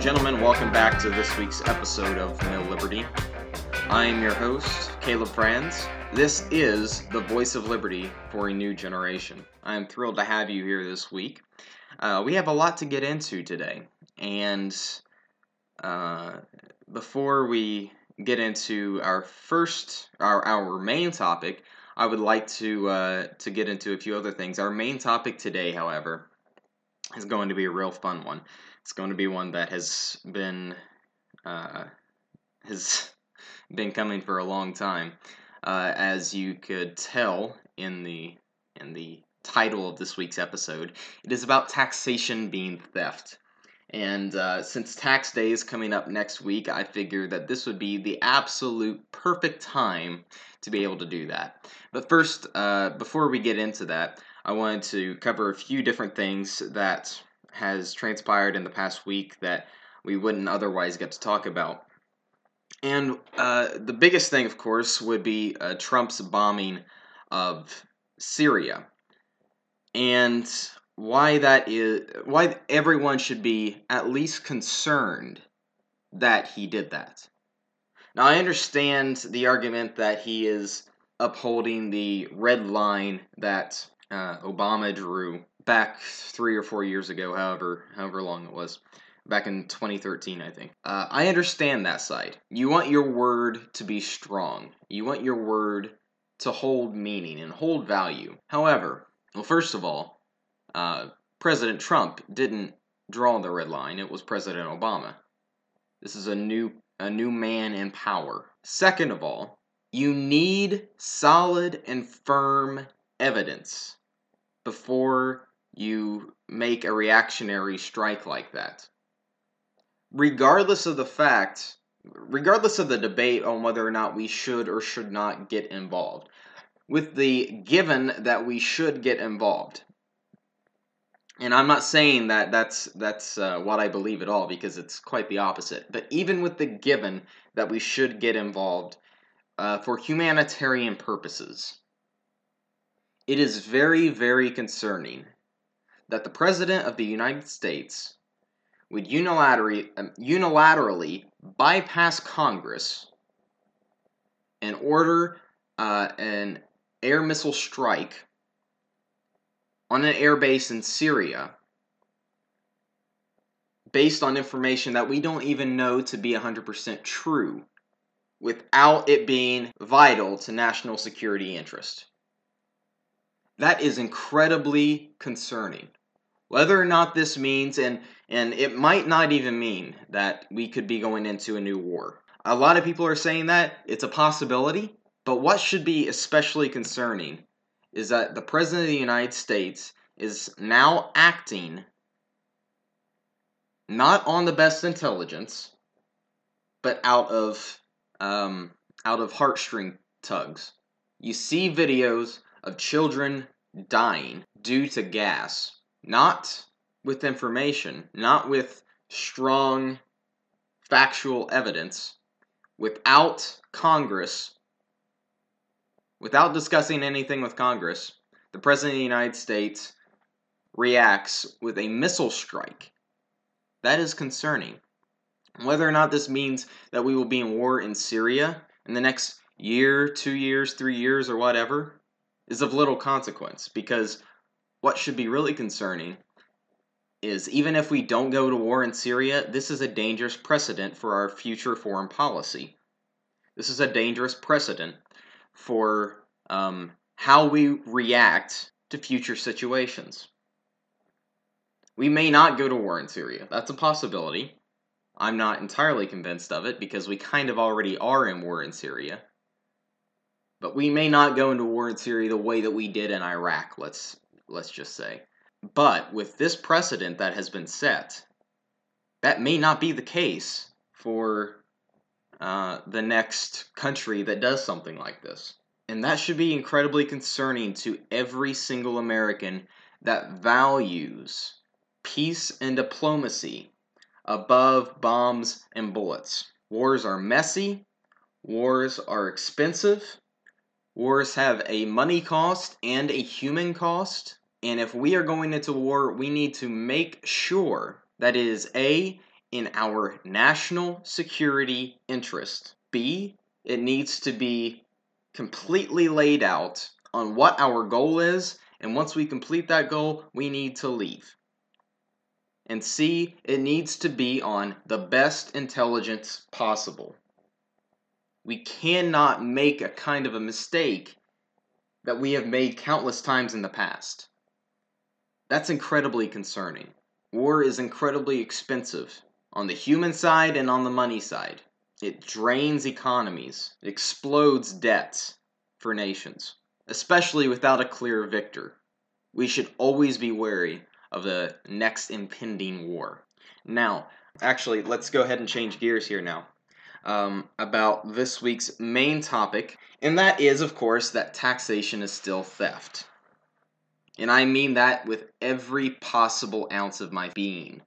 And gentlemen. Welcome back to this week's episode of Know Liberty. I am your host, Caleb Franz. This is the voice of liberty for a new generation. I am thrilled to have you here this week. Uh, we have a lot to get into today, and uh, before we get into our first, our, our main topic, I would like to uh, to get into a few other things. Our main topic today, however, is going to be a real fun one. It's going to be one that has been uh, has been coming for a long time, uh, as you could tell in the in the title of this week's episode. It is about taxation being theft. And uh, since tax day is coming up next week, I figured that this would be the absolute perfect time to be able to do that. But first, uh, before we get into that, I wanted to cover a few different things that has transpired in the past week that we wouldn't otherwise get to talk about. And uh, the biggest thing, of course, would be uh, Trump's bombing of Syria. And why that is, why everyone should be at least concerned that he did that. Now, I understand the argument that he is upholding the red line that uh, Obama drew back three or four years ago, however however long it was, back in 2013, I think. Uh, I understand that side. You want your word to be strong. You want your word to hold meaning and hold value. However, well, first of all, uh, President Trump didn't draw the red line. It was President Obama. This is a new a new man in power. Second of all, you need solid and firm evidence before you make a reactionary strike like that. Regardless of the fact, regardless of the debate on whether or not we should or should not get involved, with the given that we should get involved. And I'm not saying that that's that's uh, what I believe at all because it's quite the opposite. But even with the given that we should get involved uh, for humanitarian purposes, it is very very concerning that the President of the United States would unilaterally, um, unilaterally bypass Congress and order uh, an air missile strike on an airbase in Syria based on information that we don't even know to be 100% true without it being vital to national security interest. That is incredibly concerning. Whether or not this means, and, and it might not even mean that we could be going into a new war. A lot of people are saying that it's a possibility, but what should be especially concerning is that the President of the United States is now acting not on the best intelligence, but out of um, out of heartstring tugs. You see videos of children dying due to gas not with information, not with strong factual evidence, without Congress, without discussing anything with Congress, the President of the United States reacts with a missile strike. That is concerning. Whether or not this means that we will be in war in Syria in the next year, two years, three years, or whatever, is of little consequence because what should be really concerning is even if we don't go to war in Syria, this is a dangerous precedent for our future foreign policy. This is a dangerous precedent for um, how we react to future situations. We may not go to war in Syria. That's a possibility. I'm not entirely convinced of it because we kind of already are in war in Syria. But we may not go into war in Syria the way that we did in Iraq, let's let's just say. But with this precedent that has been set, that may not be the case for uh, the next country that does something like this. And that should be incredibly concerning to every single American that values peace and diplomacy above bombs and bullets. Wars are messy, wars are expensive, wars have a money cost and a human cost, and if we are going into war, we need to make sure that it is A, in our national security interest. B, it needs to be completely laid out on what our goal is, and once we complete that goal, we need to leave. And C, it needs to be on the best intelligence possible. We cannot make a kind of a mistake that we have made countless times in the past. That's incredibly concerning. War is incredibly expensive on the human side and on the money side. It drains economies, it explodes debts for nations, especially without a clear victor. We should always be wary of the next impending war. Now, actually, let's go ahead and change gears here now um, about this week's main topic, and that is, of course, that taxation is still theft. And I mean that with every possible ounce of my being,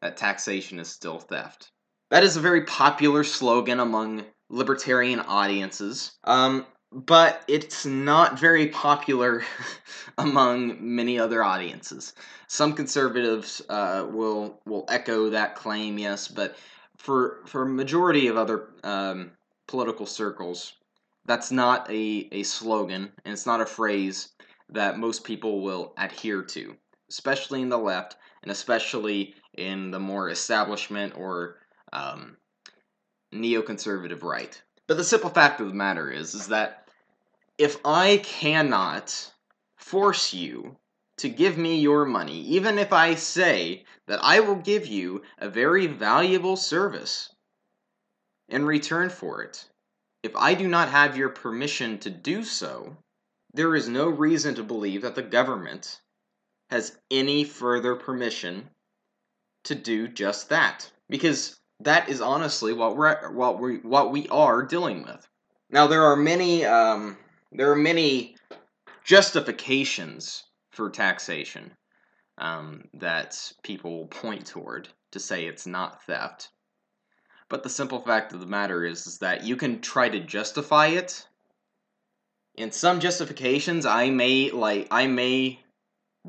that taxation is still theft. That is a very popular slogan among libertarian audiences, um, but it's not very popular among many other audiences. Some conservatives uh, will will echo that claim, yes, but for for a majority of other um, political circles, that's not a, a slogan and it's not a phrase that most people will adhere to, especially in the left and especially in the more establishment or um, neoconservative right. But the simple fact of the matter is, is that if I cannot force you to give me your money, even if I say that I will give you a very valuable service in return for it. If I do not have your permission to do so, there is no reason to believe that the government has any further permission to do just that. Because that is honestly what we're what we what we are dealing with. Now there are many um, there are many justifications for taxation um, that people will point toward to say it's not theft. But the simple fact of the matter is, is that you can try to justify it. In some justifications, I may like I may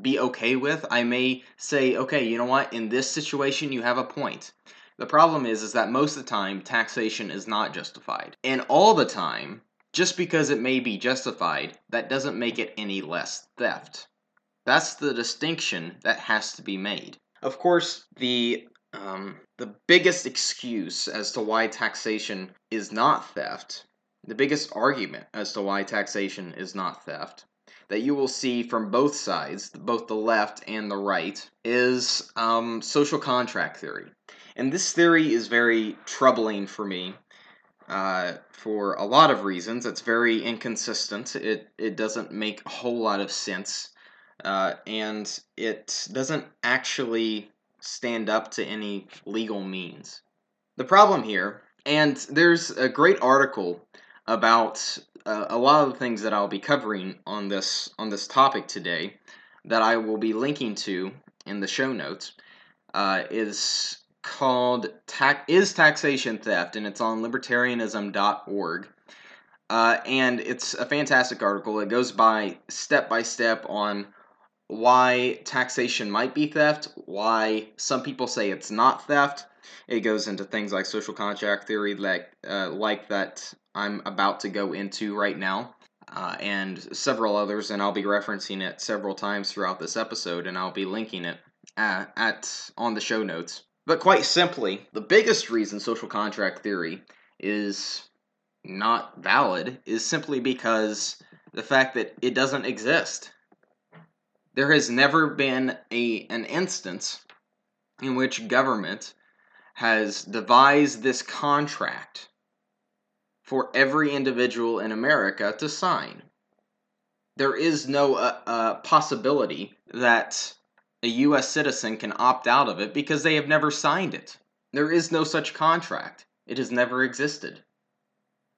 be okay with. I may say, okay, you know what? In this situation, you have a point. The problem is, is that most of the time, taxation is not justified, and all the time, just because it may be justified, that doesn't make it any less theft. That's the distinction that has to be made. Of course, the um, the biggest excuse as to why taxation is not theft, the biggest argument as to why taxation is not theft, that you will see from both sides, both the left and the right, is um, social contract theory. And this theory is very troubling for me uh, for a lot of reasons. It's very inconsistent. It it doesn't make a whole lot of sense uh, and it doesn't actually stand up to any legal means. The problem here, and there's a great article about uh, a lot of the things that I'll be covering on this on this topic today that I will be linking to in the show notes uh, is called is taxation theft? And it's on libertarianism.org uh, and it's a fantastic article. It goes by step by step on why taxation might be theft, why some people say it's not theft. It goes into things like social contract theory, like uh, like that I'm about to go into right now, uh, and several others, and I'll be referencing it several times throughout this episode, and I'll be linking it at, at on the show notes. But quite simply, the biggest reason social contract theory is not valid is simply because the fact that it doesn't exist. There has never been a an instance in which government has devised this contract for every individual in America to sign. There is no uh, uh, possibility that a U.S. citizen can opt out of it because they have never signed it. There is no such contract. It has never existed.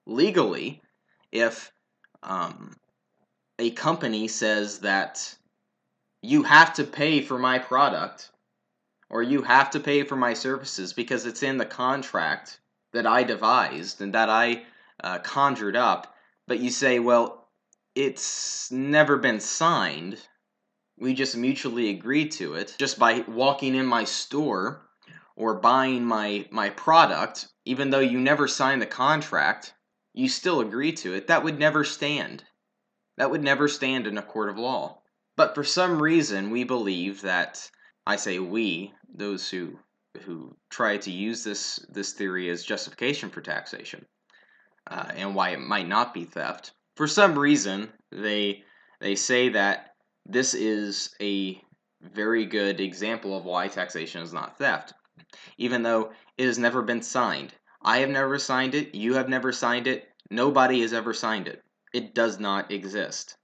Legally, if um, a company says that you have to pay for my product or you have to pay for my services because it's in the contract that I devised and that I uh, conjured up. But you say, well, it's never been signed. We just mutually agreed to it just by walking in my store or buying my my product, even though you never signed the contract, you still agree to it, that would never stand. That would never stand in a court of law. But for some reason, we believe that I say we, those who who try to use this this theory as justification for taxation uh, and why it might not be theft. For some reason, they they say that this is a very good example of why taxation is not theft, even though it has never been signed. I have never signed it. You have never signed it. Nobody has ever signed it. It does not exist.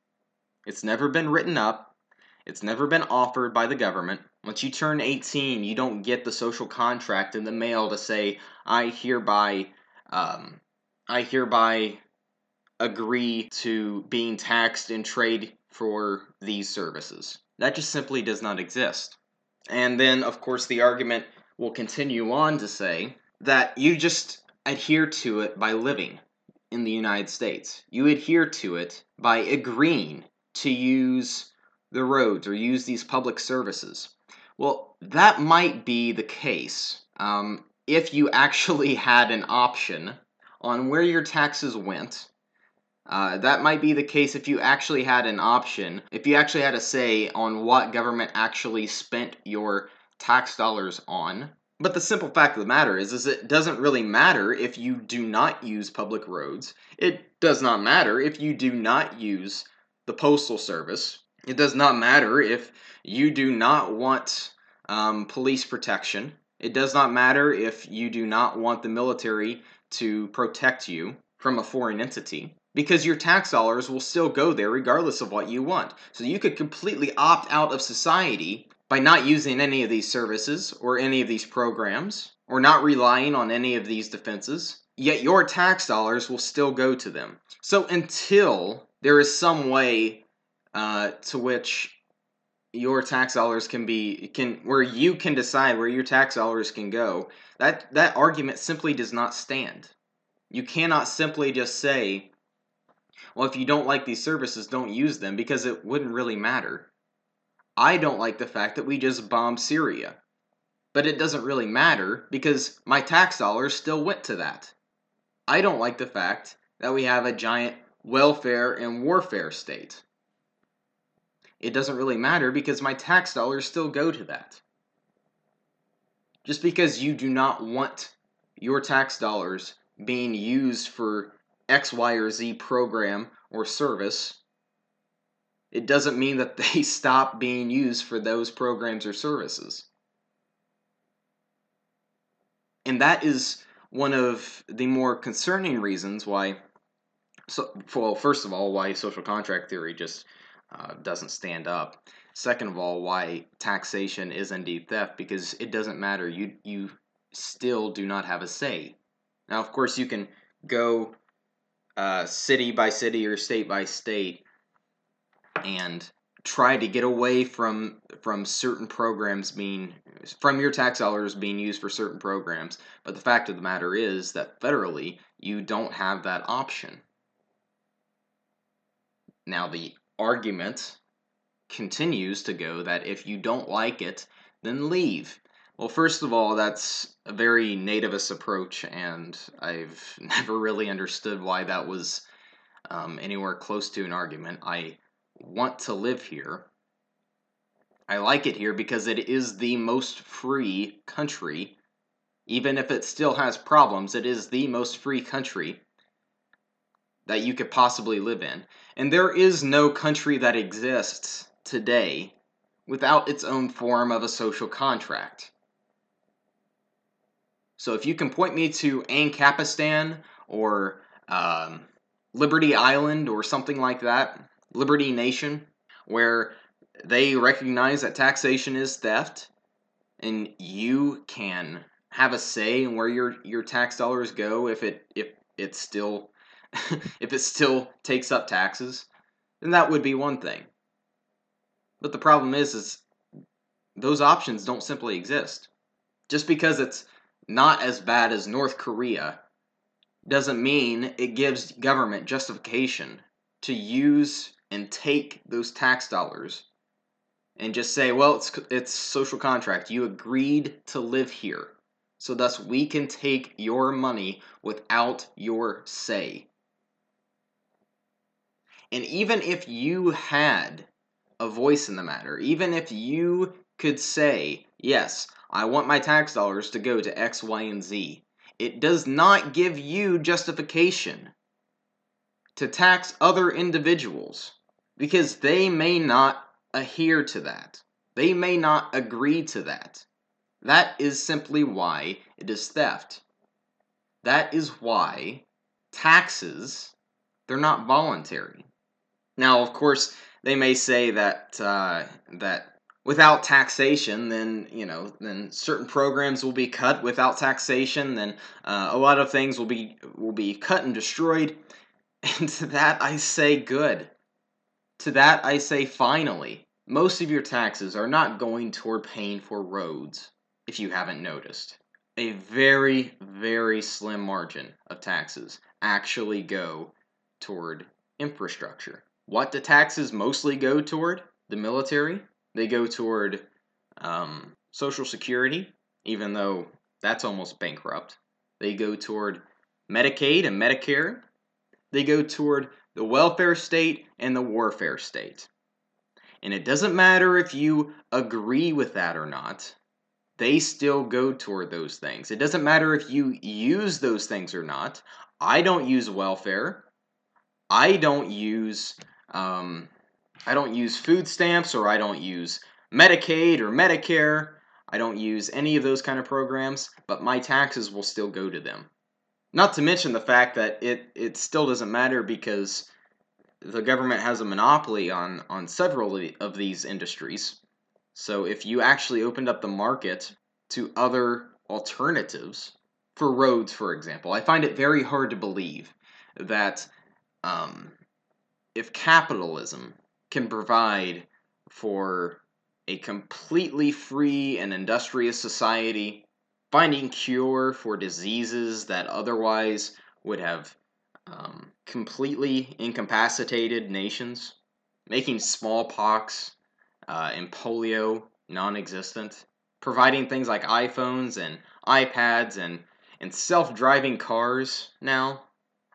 It's never been written up. It's never been offered by the government. Once you turn 18, you don't get the social contract in the mail to say, I hereby, um, I hereby agree to being taxed in trade for these services. That just simply does not exist. And then, of course, the argument will continue on to say that you just adhere to it by living in the United States. You adhere to it by agreeing to use the roads or use these public services. Well, that might be the case um, if you actually had an option on where your taxes went. Uh, that might be the case if you actually had an option, if you actually had a say on what government actually spent your tax dollars on. But the simple fact of the matter is, is it doesn't really matter if you do not use public roads. It does not matter if you do not use the postal service. It does not matter if you do not want um, police protection. It does not matter if you do not want the military to protect you from a foreign entity because your tax dollars will still go there regardless of what you want. So you could completely opt out of society by not using any of these services or any of these programs or not relying on any of these defenses, yet your tax dollars will still go to them. So until there is some way uh, to which your tax dollars can be can where you can decide where your tax dollars can go. That that argument simply does not stand. You cannot simply just say well if you don't like these services don't use them because it wouldn't really matter. I don't like the fact that we just bombed syria. But it doesn't really matter because my tax dollars still went to that. I don't like the fact that we have a giant welfare and warfare state it doesn't really matter because my tax dollars still go to that. Just because you do not want your tax dollars being used for X, Y, or Z program or service, it doesn't mean that they stop being used for those programs or services. And that is one of the more concerning reasons why so well first of all why social contract theory just uh, doesn't stand up. Second of all, why taxation is indeed theft because it doesn't matter. You you still do not have a say. Now, of course, you can go uh, city by city or state by state and try to get away from from certain programs being from your tax dollars being used for certain programs. But the fact of the matter is that federally, you don't have that option. Now, the argument continues to go that if you don't like it, then leave. Well, first of all, that's a very nativist approach, and I've never really understood why that was um, anywhere close to an argument. I want to live here. I like it here because it is the most free country. Even if it still has problems, it is the most free country that you could possibly live in. And there is no country that exists today without its own form of a social contract. So if you can point me to Ancapistan or um, Liberty Island or something like that, Liberty Nation, where they recognize that taxation is theft and you can have a say in where your, your tax dollars go if it if it's still if it still takes up taxes, then that would be one thing. But the problem is, is those options don't simply exist. Just because it's not as bad as North Korea doesn't mean it gives government justification to use and take those tax dollars and just say, well, it's it's social contract. You agreed to live here. so thus we can take your money without your say. And even if you had a voice in the matter, even if you could say, yes, I want my tax dollars to go to X, Y, and Z, it does not give you justification to tax other individuals because they may not adhere to that. They may not agree to that. That is simply why it is theft. That is why taxes, they're not voluntary. Now, of course, they may say that uh, that without taxation, then you know, then certain programs will be cut. Without taxation, then uh, a lot of things will be will be cut and destroyed. And to that I say good. To that I say finally. Most of your taxes are not going toward paying for roads, if you haven't noticed. A very, very slim margin of taxes actually go toward infrastructure. What the taxes mostly go toward? The military. They go toward um, Social Security, even though that's almost bankrupt. They go toward Medicaid and Medicare. They go toward the welfare state and the warfare state. And it doesn't matter if you agree with that or not, they still go toward those things. It doesn't matter if you use those things or not. I don't use welfare. I don't use um, I don't use food stamps or I don't use Medicaid or Medicare. I don't use any of those kind of programs, but my taxes will still go to them. Not to mention the fact that it, it still doesn't matter because the government has a monopoly on, on several of these industries. So if you actually opened up the market to other alternatives, for roads, for example, I find it very hard to believe that um, if capitalism can provide for a completely free and industrious society, finding cure for diseases that otherwise would have um, completely incapacitated nations, making smallpox uh, and polio non existent, providing things like iPhones and iPads and, and self driving cars now.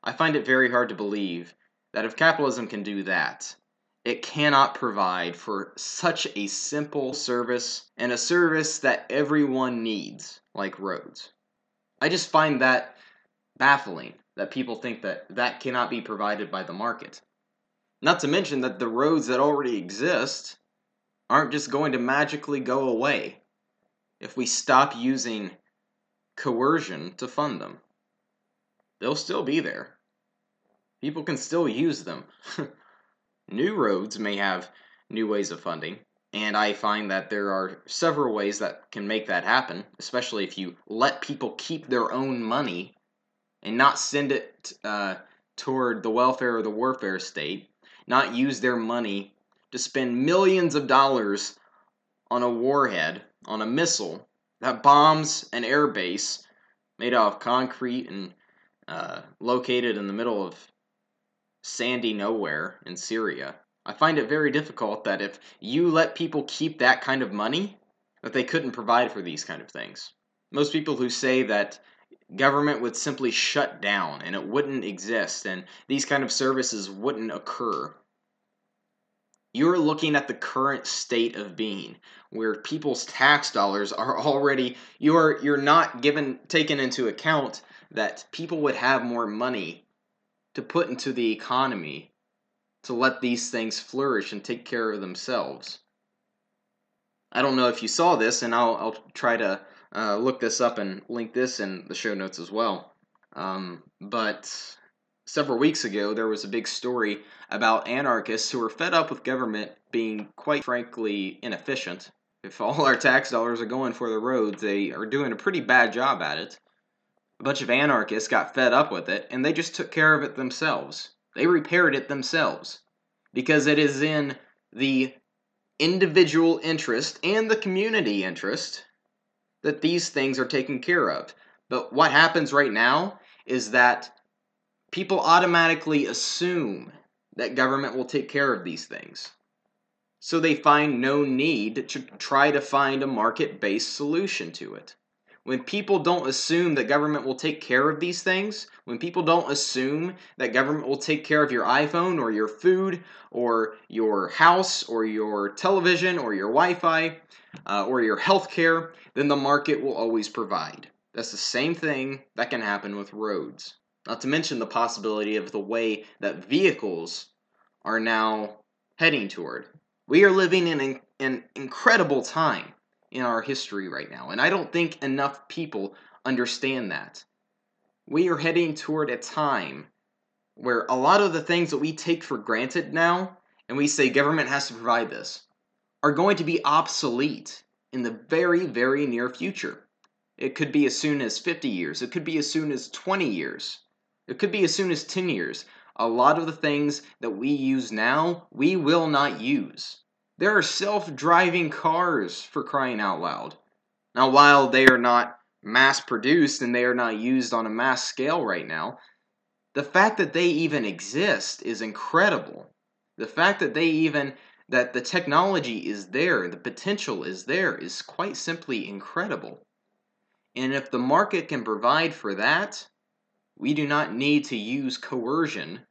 I find it very hard to believe that if capitalism can do that, it cannot provide for such a simple service and a service that everyone needs, like roads. I just find that baffling that people think that that cannot be provided by the market. Not to mention that the roads that already exist aren't just going to magically go away if we stop using coercion to fund them. They'll still be there. People can still use them. new roads may have new ways of funding, and I find that there are several ways that can make that happen, especially if you let people keep their own money and not send it uh, toward the welfare or the warfare state, not use their money to spend millions of dollars on a warhead, on a missile that bombs an air base made out of concrete and uh, located in the middle of sandy nowhere in Syria. I find it very difficult that if you let people keep that kind of money, that they couldn't provide for these kind of things. Most people who say that government would simply shut down and it wouldn't exist and these kind of services wouldn't occur. You're looking at the current state of being where people's tax dollars are already you're you're not given taken into account that people would have more money to put into the economy to let these things flourish and take care of themselves. I don't know if you saw this, and I'll, I'll try to uh, look this up and link this in the show notes as well. Um, but several weeks ago, there was a big story about anarchists who were fed up with government being, quite frankly, inefficient. If all our tax dollars are going for the roads, they are doing a pretty bad job at it. A bunch of anarchists got fed up with it and they just took care of it themselves. They repaired it themselves because it is in the individual interest and the community interest that these things are taken care of. But what happens right now is that people automatically assume that government will take care of these things. So they find no need to try to find a market based solution to it when people don't assume that government will take care of these things, when people don't assume that government will take care of your iPhone or your food or your house or your television or your Wi Fi uh, or your health care, then the market will always provide. That's the same thing that can happen with roads. Not to mention the possibility of the way that vehicles are now heading toward. We are living in an, an incredible time in our history right now, and I don't think enough people understand that. We are heading toward a time where a lot of the things that we take for granted now, and we say government has to provide this, are going to be obsolete in the very, very near future. It could be as soon as 50 years, it could be as soon as 20 years, it could be as soon as 10 years. A lot of the things that we use now, we will not use. There are self driving cars for crying out loud. Now, while they are not mass produced and they are not used on a mass scale right now, the fact that they even exist is incredible. The fact that they even that the technology is there, the potential is there is quite simply incredible. And if the market can provide for that, we do not need to use coercion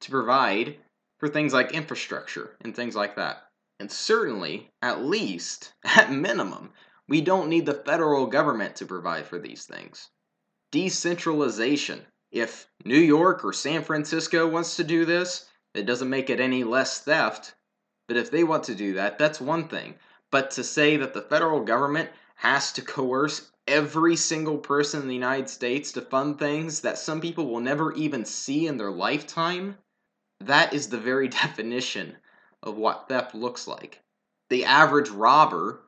to provide for things like infrastructure and things like that. And certainly, at least, at minimum, we don't need the federal government to provide for these things. Decentralization. If New York or San Francisco wants to do this, it doesn't make it any less theft. But if they want to do that, that's one thing. But to say that the federal government has to coerce every single person in the United States to fund things that some people will never even see in their lifetime, that is the very definition of what theft looks like. The average robber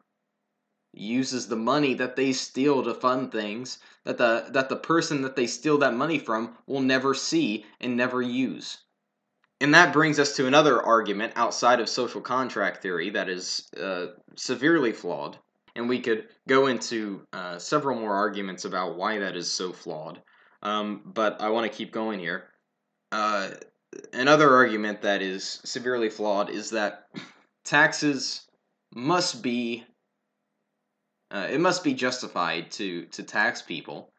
uses the money that they steal to fund things that the that the person that they steal that money from will never see and never use. And that brings us to another argument outside of social contract theory that is uh, severely flawed. And we could go into uh, several more arguments about why that is so flawed. Um, but I want to keep going here. Uh, another argument that is severely flawed is that taxes must be uh, it must be justified to to tax people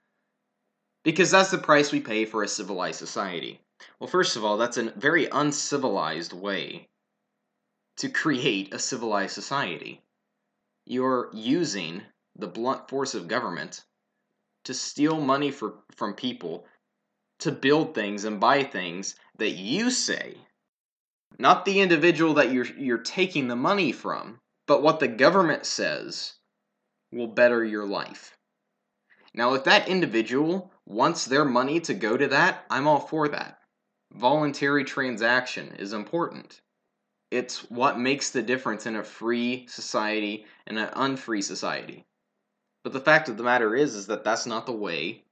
because that's the price we pay for a civilized society. Well, first of all, that's a very uncivilized way to create a civilized society. You're using the blunt force of government to steal money for, from people to build things and buy things that you say, not the individual that you're you're taking the money from, but what the government says will better your life. Now, if that individual wants their money to go to that, I'm all for that. Voluntary transaction is important. It's what makes the difference in a free society and an unfree society. But the fact of the matter is is that that's not the way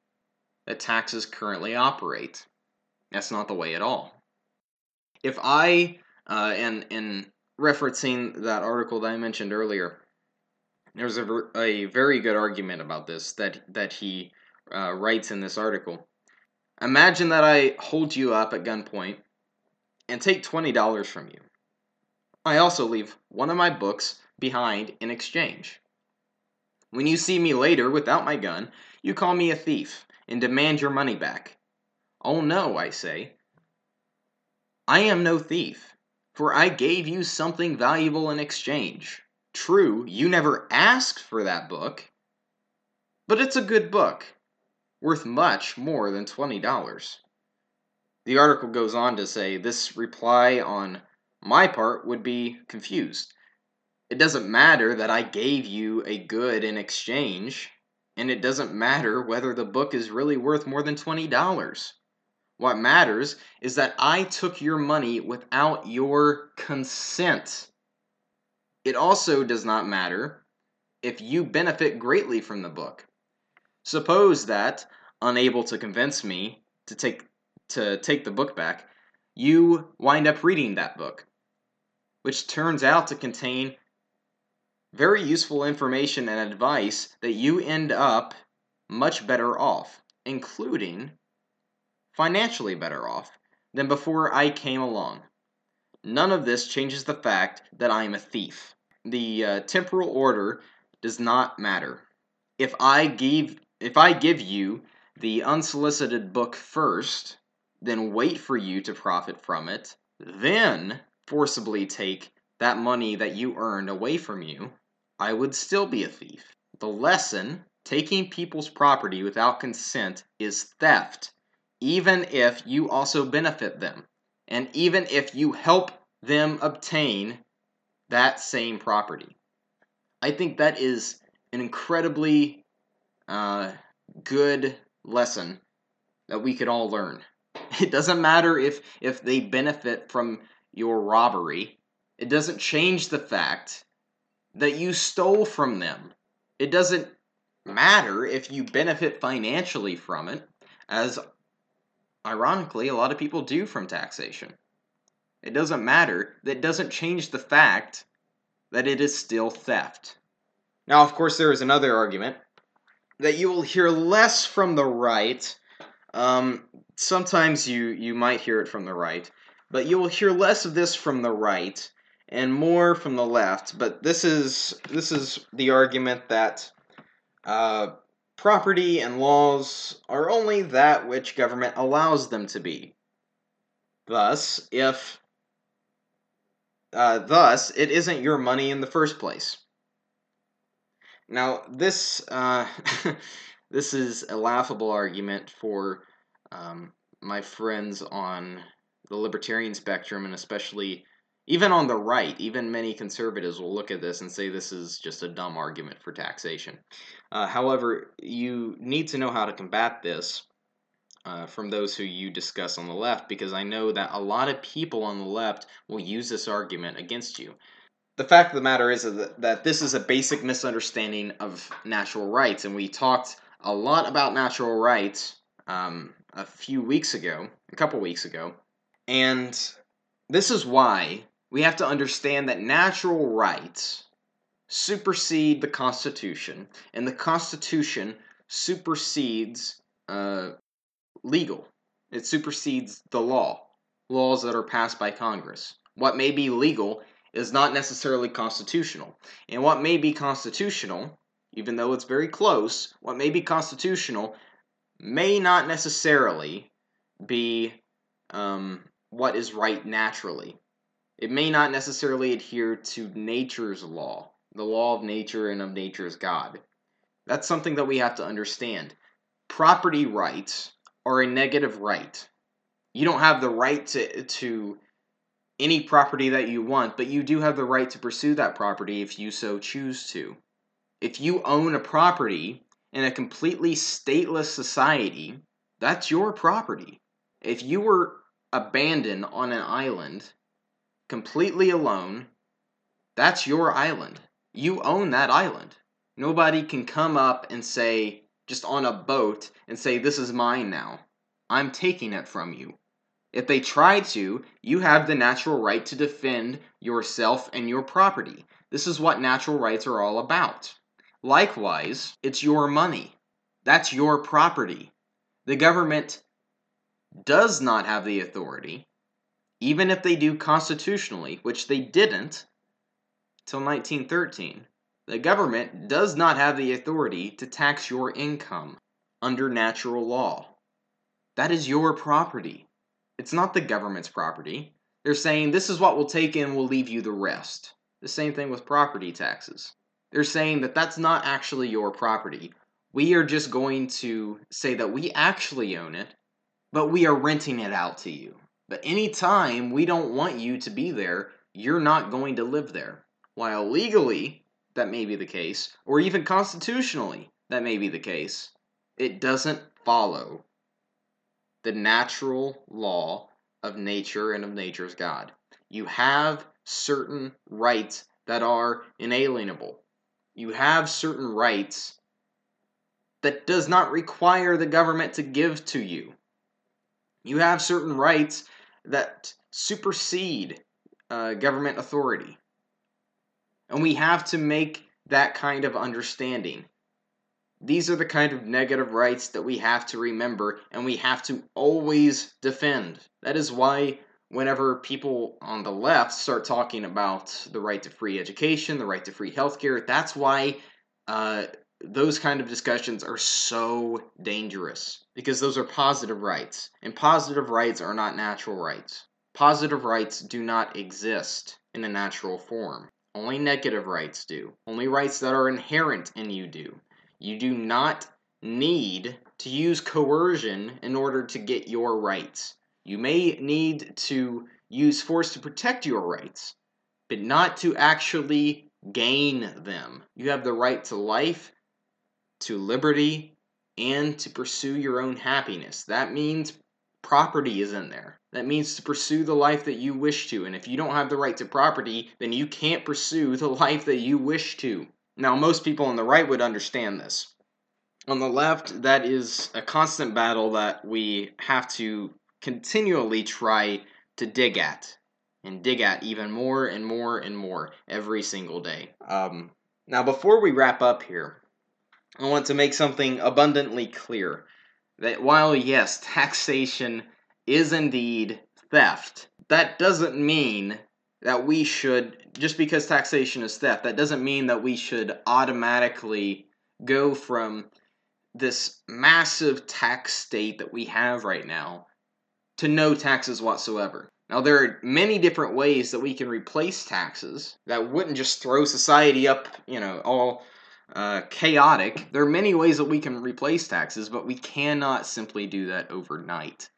that taxes currently operate. That's not the way at all. If I, uh, and in referencing that article that I mentioned earlier, there's a, a very good argument about this that that he uh, writes in this article. Imagine that I hold you up at gunpoint and take twenty dollars from you. I also leave one of my books behind in exchange. When you see me later without my gun, you call me a thief and demand your money back. Oh no, I say. I am no thief, for I gave you something valuable in exchange. True, you never asked for that book, but it's a good book, worth much more than $20. The article goes on to say this reply on my part would be confused. It doesn't matter that I gave you a good in exchange and it doesn't matter whether the book is really worth more than $20. What matters is that I took your money without your consent. It also does not matter if you benefit greatly from the book. Suppose that, unable to convince me to take to take the book back, you wind up reading that book, which turns out to contain very useful information and advice that you end up much better off, including financially better off than before I came along. None of this changes the fact that I am a thief. The uh, temporal order does not matter. If I gave If I give you the unsolicited book first, then wait for you to profit from it, then forcibly take that money that you earned away from you, I would still be a thief. The lesson taking people's property without consent is theft, even if you also benefit them, and even if you help them obtain that same property. I think that is an incredibly uh, good lesson that we could all learn. It doesn't matter if if they benefit from your robbery. It doesn't change the fact that you stole from them. It doesn't matter if you benefit financially from it, as ironically a lot of people do from taxation. It doesn't matter. That doesn't change the fact that it is still theft. Now, of course, there is another argument that you will hear less from the right. Um, sometimes you, you might hear it from the right, but you will hear less of this from the right and more from the left. But this is this is the argument that uh, property and laws are only that which government allows them to be. Thus, if uh, thus it isn't your money in the first place. Now, this uh, this is a laughable argument for um, my friends on the libertarian spectrum, and especially even on the right. Even many conservatives will look at this and say this is just a dumb argument for taxation. Uh, however, you need to know how to combat this. Uh, from those who you discuss on the left, because I know that a lot of people on the left will use this argument against you the fact of the matter is that, that this is a basic misunderstanding of natural rights, and we talked a lot about natural rights um, a few weeks ago, a couple weeks ago, and this is why we have to understand that natural rights supersede the Constitution, and the Constitution supersedes uh, legal. It supersedes the law, laws that are passed by Congress. What may be legal is not necessarily constitutional. And what may be constitutional, even though it's very close, what may be constitutional may not necessarily be um, what is right naturally. It may not necessarily adhere to nature's law, the law of nature and of nature's God. That's something that we have to understand. Property rights are a negative right. You don't have the right to, to any property that you want, but you do have the right to pursue that property if you so choose to. If you own a property in a completely stateless society, that's your property. If you were abandoned on an island, completely alone, that's your island. You own that island. Nobody can come up and say, just on a boat, and say, This is mine now. I'm taking it from you. If they try to, you have the natural right to defend yourself and your property. This is what natural rights are all about. Likewise, it's your money. That's your property. The government does not have the authority, even if they do constitutionally, which they didn't till 1913. The government does not have the authority to tax your income under natural law. That is your property. It's not the government's property. They're saying this is what we'll take in, we'll leave you the rest. The same thing with property taxes. They're saying that that's not actually your property. We are just going to say that we actually own it, but we are renting it out to you. But anytime we don't want you to be there, you're not going to live there. While legally, that may be the case, or even constitutionally, that may be the case, it doesn't follow the natural law of nature and of nature's God. You have certain rights that are inalienable. You have certain rights that does not require the government to give to you. You have certain rights that supersede uh, government authority. And we have to make that kind of understanding. These are the kind of negative rights that we have to remember and we have to always defend. That is why, whenever people on the left start talking about the right to free education, the right to free healthcare, that's why uh, those kind of discussions are so dangerous because those are positive rights, and positive rights are not natural rights. Positive rights do not exist in a natural form. Only negative rights do. Only rights that are inherent in you do. You do not need to use coercion in order to get your rights. You may need to use force to protect your rights, but not to actually gain them. You have the right to life, to liberty, and to pursue your own happiness. That means property is in there. That means to pursue the life that you wish to. And if you don't have the right to property, then you can't pursue the life that you wish to. Now, most people on the right would understand this. On the left, that is a constant battle that we have to continually try to dig at and dig at even more and more and more every single day. Um, now, before we wrap up here, I want to make something abundantly clear that while, yes, taxation is indeed theft, that doesn't mean that we should, just because taxation is theft, that doesn't mean that we should automatically go from this massive tax state that we have right now to no taxes whatsoever. Now, there are many different ways that we can replace taxes that wouldn't just throw society up, you know, all uh, chaotic. There are many ways that we can replace taxes, but we cannot simply do that overnight.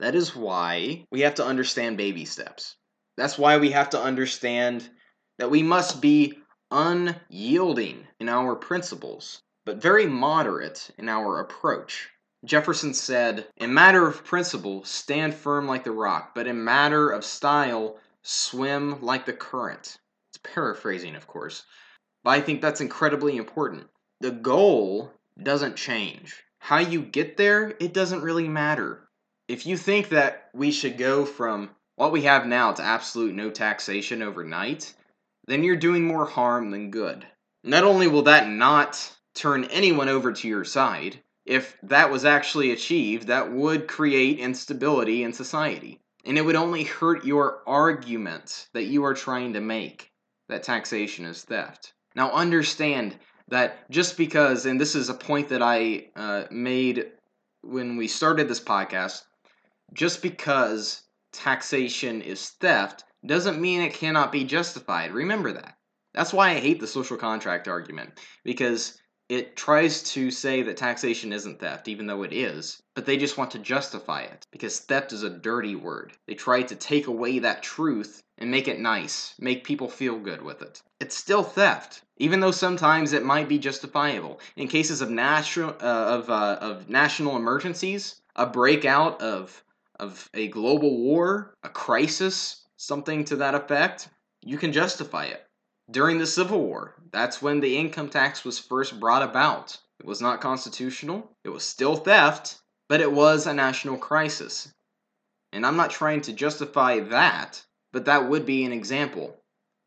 That is why we have to understand baby steps. That's why we have to understand that we must be unyielding in our principles, but very moderate in our approach. Jefferson said, In matter of principle, stand firm like the rock, but in matter of style, swim like the current. It's paraphrasing, of course, but I think that's incredibly important. The goal doesn't change. How you get there, it doesn't really matter. If you think that we should go from what we have now to absolute no taxation overnight, then you're doing more harm than good. Not only will that not turn anyone over to your side, if that was actually achieved, that would create instability in society. And it would only hurt your argument that you are trying to make that taxation is theft. Now, understand that just because, and this is a point that I uh, made when we started this podcast, just because taxation is theft doesn't mean it cannot be justified. Remember that. That's why I hate the social contract argument, because it tries to say that taxation isn't theft, even though it is, but they just want to justify it because theft is a dirty word. They try to take away that truth and make it nice, make people feel good with it. It's still theft, even though sometimes it might be justifiable. In cases of national uh, of uh, of national emergencies, a breakout of of a global war, a crisis, something to that effect, you can justify it during the Civil War. That's when the income tax was first brought about. It was not constitutional, it was still theft, but it was a national crisis. And I'm not trying to justify that, but that would be an example.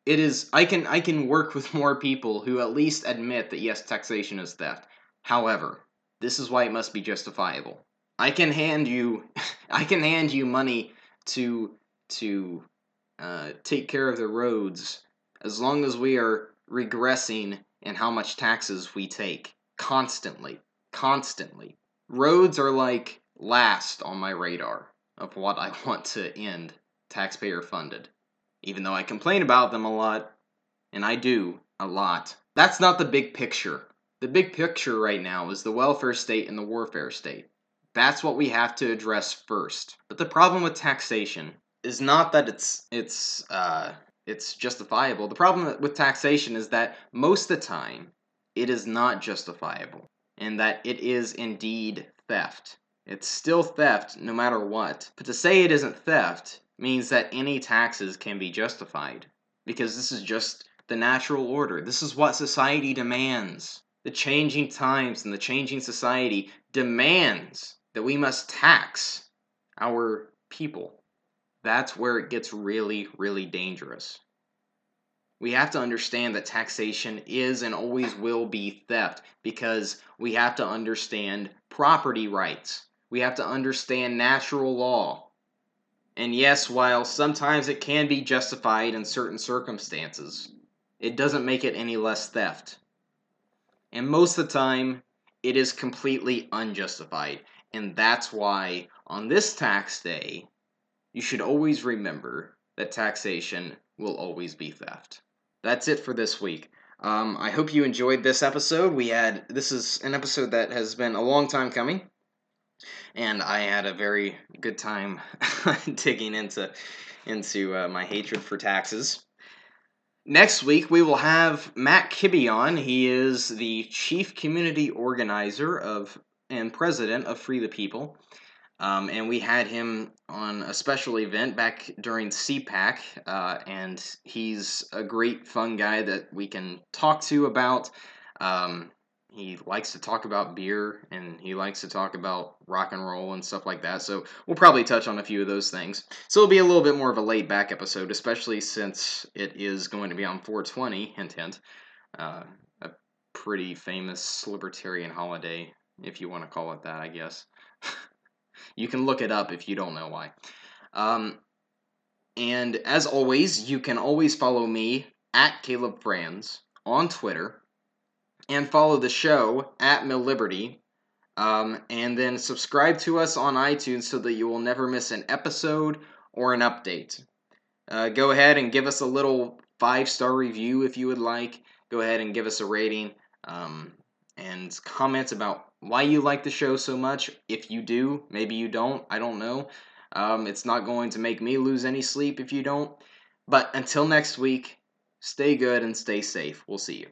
It is I can I can work with more people who at least admit that yes, taxation is theft. However, this is why it must be justifiable. I can hand you I can hand you money to to uh, take care of the roads as long as we are regressing in how much taxes we take constantly. Constantly. Roads are like last on my radar of what I want to end taxpayer funded. Even though I complain about them a lot, and I do a lot. That's not the big picture. The big picture right now is the welfare state and the warfare state. That's what we have to address first. But the problem with taxation is not that it's it's uh, it's justifiable. The problem with taxation is that most of the time it is not justifiable and that it is indeed theft. It's still theft no matter what. But to say it isn't theft means that any taxes can be justified because this is just the natural order. This is what society demands. The changing times and the changing society demands that we must tax our people that's where it gets really, really dangerous. We have to understand that taxation is and always will be theft because we have to understand property rights. We have to understand natural law. And yes, while sometimes it can be justified in certain circumstances, it doesn't make it any less theft. And most of the time, it is completely unjustified. And that's why on this tax day, you should always remember that taxation will always be theft. That's it for this week. Um, I hope you enjoyed this episode. We had this is an episode that has been a long time coming, and I had a very good time digging into into uh, my hatred for taxes. Next week we will have Matt Kibbe on. He is the chief community organizer of and president of Free the People. Um, and we had him on a special event back during CPAC, uh, and he's a great, fun guy that we can talk to about. Um, he likes to talk about beer, and he likes to talk about rock and roll and stuff like that. So we'll probably touch on a few of those things. So it'll be a little bit more of a laid back episode, especially since it is going to be on 420. Hint, hint. Uh, a pretty famous libertarian holiday, if you want to call it that, I guess. You can look it up if you don't know why. Um, and as always, you can always follow me at Caleb Franz on Twitter and follow the show at Know Liberty. Um, and then subscribe to us on iTunes so that you will never miss an episode or an update. Uh, go ahead and give us a little five star review if you would like. Go ahead and give us a rating um, and comments about why you like the show so much. If you do, maybe you don't, I don't know. Um, it's not going to make me lose any sleep if you don't. But until next week, stay good and stay safe. We'll see you.